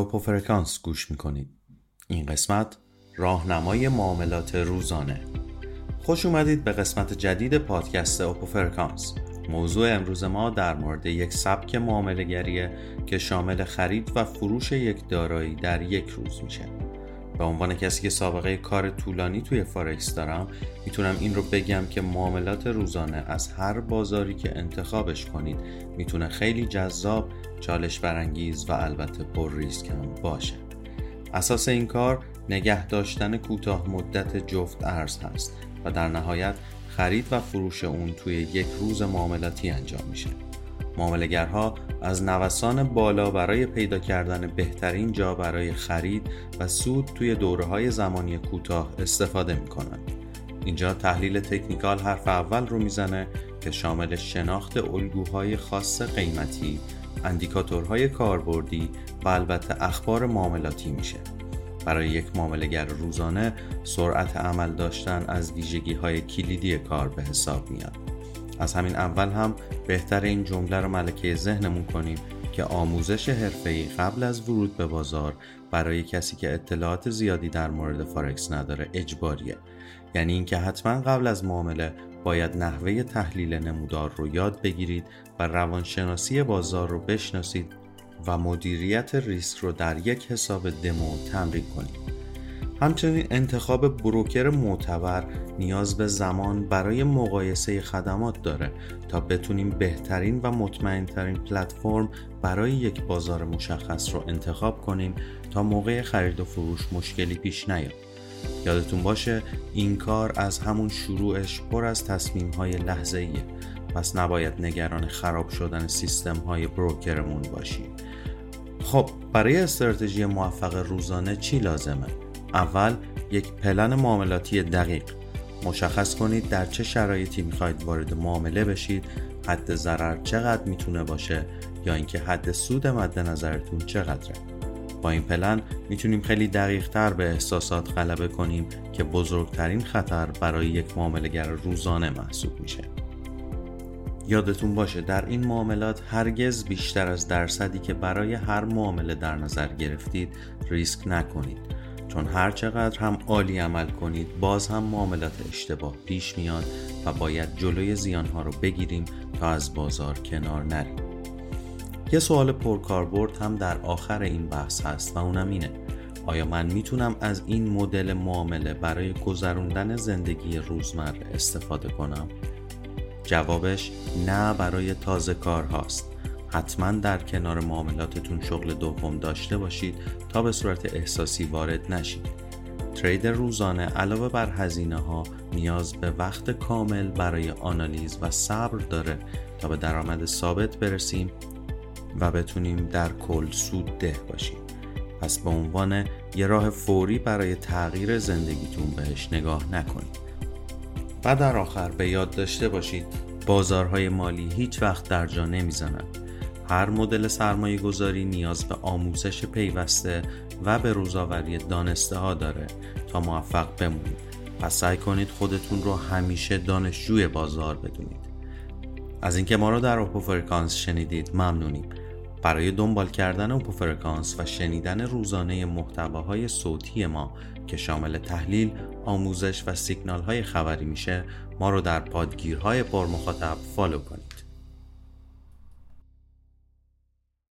اوپوفرکانس گوش می‌کنید. این قسمت راهنمای معاملات روزانه. خوش اومدید به قسمت جدید پادکست اوپوفرکانس. موضوع امروز ما در مورد یک سبک معاملهگریه که شامل خرید و فروش یک دارایی در یک روز میشه. به عنوان کسی که سابقه کار طولانی توی فارکس دارم می‌تونم این رو بگم که معاملات روزانه از هر بازاری که انتخابش کنید می‌تونه خیلی جذاب، چالش برانگیز و البته پر ریسک هم باشه. اساس این کار نگه داشتن کوتاه مدت جفت ارز هست و در نهایت خرید و فروش اون توی یک روز معاملاتی انجام میشه. معاملگرها از نوسان بالا برای پیدا کردن بهترین جا برای خرید و سود توی دوره های زمانی کوتاه استفاده می‌کنند. اینجا تحلیل تکنیکال حرف اول رو می‌زنه که شامل شناخت الگوهای خاص قیمتی، اندیکاتورهای کاربردی و البته اخبار معاملاتی میشه. برای یک معاملگر روزانه سرعت عمل داشتن از ویژگی های کلیدی کار به حساب میاد. از همین اول هم بهتر این جمله رو ملکه ذهنمون کنیم که آموزش حرفه‌ای قبل از ورود به بازار برای کسی که اطلاعات زیادی در مورد فارکس نداره اجباریه. یعنی اینکه حتما قبل از معامله باید نحوه تحلیل نمودار رو یاد بگیرید و روانشناسی بازار رو بشناسید و مدیریت ریسک رو در یک حساب دمو تمرین کنید. همچنین انتخاب بروکر معتبر نیاز به زمان برای مقایسه خدمات داره تا بتونیم بهترین و مطمئنترین پلتفرم برای یک بازار مشخص رو انتخاب کنیم تا موقع خرید و فروش مشکلی پیش نیاد. یادتون باشه این کار از همون شروعش پر از تصمیم های لحظه ایه پس نباید نگران خراب شدن سیستم های بروکرمون باشیم خب برای استراتژی موفق روزانه چی لازمه؟ اول یک پلن معاملاتی دقیق. مشخص کنید در چه شرایطی می‌خواهید وارد معامله بشید حد ضرر چقدر می‌تونه باشه یا اینکه حد سود مد نظرتون چقدره. با این پلن می‌تونیم خیلی دقیق تر به احساسات غلبه کنیم که بزرگترین خطر برای یک معاملهگر روزانه محسوب میشه. یادتون باشه در این معاملات هرگز بیشتر از درصدی که برای هر معامله در نظر گرفتید ریسک نکنید. چون هر چقدر هم عالی عمل کنید باز هم معاملات اشتباه پیش میاد و باید جلوی زیانها رو بگیریم تا از بازار کنار نریم. یه سوال پرکاربرد هم در آخر این بحث هست و اونم اینه. آیا من می‌تونم از این مدل معامله برای گذروندن زندگی روزمره استفاده کنم؟ جوابش نه برای تازه کار هاست حتما در کنار معاملاتتون شغل دوم داشته باشید تا به صورت احساسی وارد نشید. ترید روزانه علاوه بر هزینه ها نیاز به وقت کامل برای آنالیز و صبر داره تا به درآمد ثابت برسیم و بتونیم در کل سود ده باشیم. پس به عنوان یه راه فوری برای تغییر زندگیتون بهش نگاه نکنید. و در آخر به یاد داشته باشید بازارهای مالی هیچ وقت در جا نمی‌زنند هر مدل سرمایه گذاری نیاز به آموزش پیوسته و به روزآوری دانسته ها داره تا موفق بمونید. پس سعی کنید خودتون رو همیشه دانشجوی بازار بدونید. از اینکه ما رو در اوپوفرکانس شنیدید ممنونیم. برای دنبال کردن اوپوفرکانس و شنیدن روزانه محتواهای صوتی ما که شامل تحلیل، آموزش و سیگنال های خبری میشه ما رو در پادگیرهای پر مخاطب فالو کنید.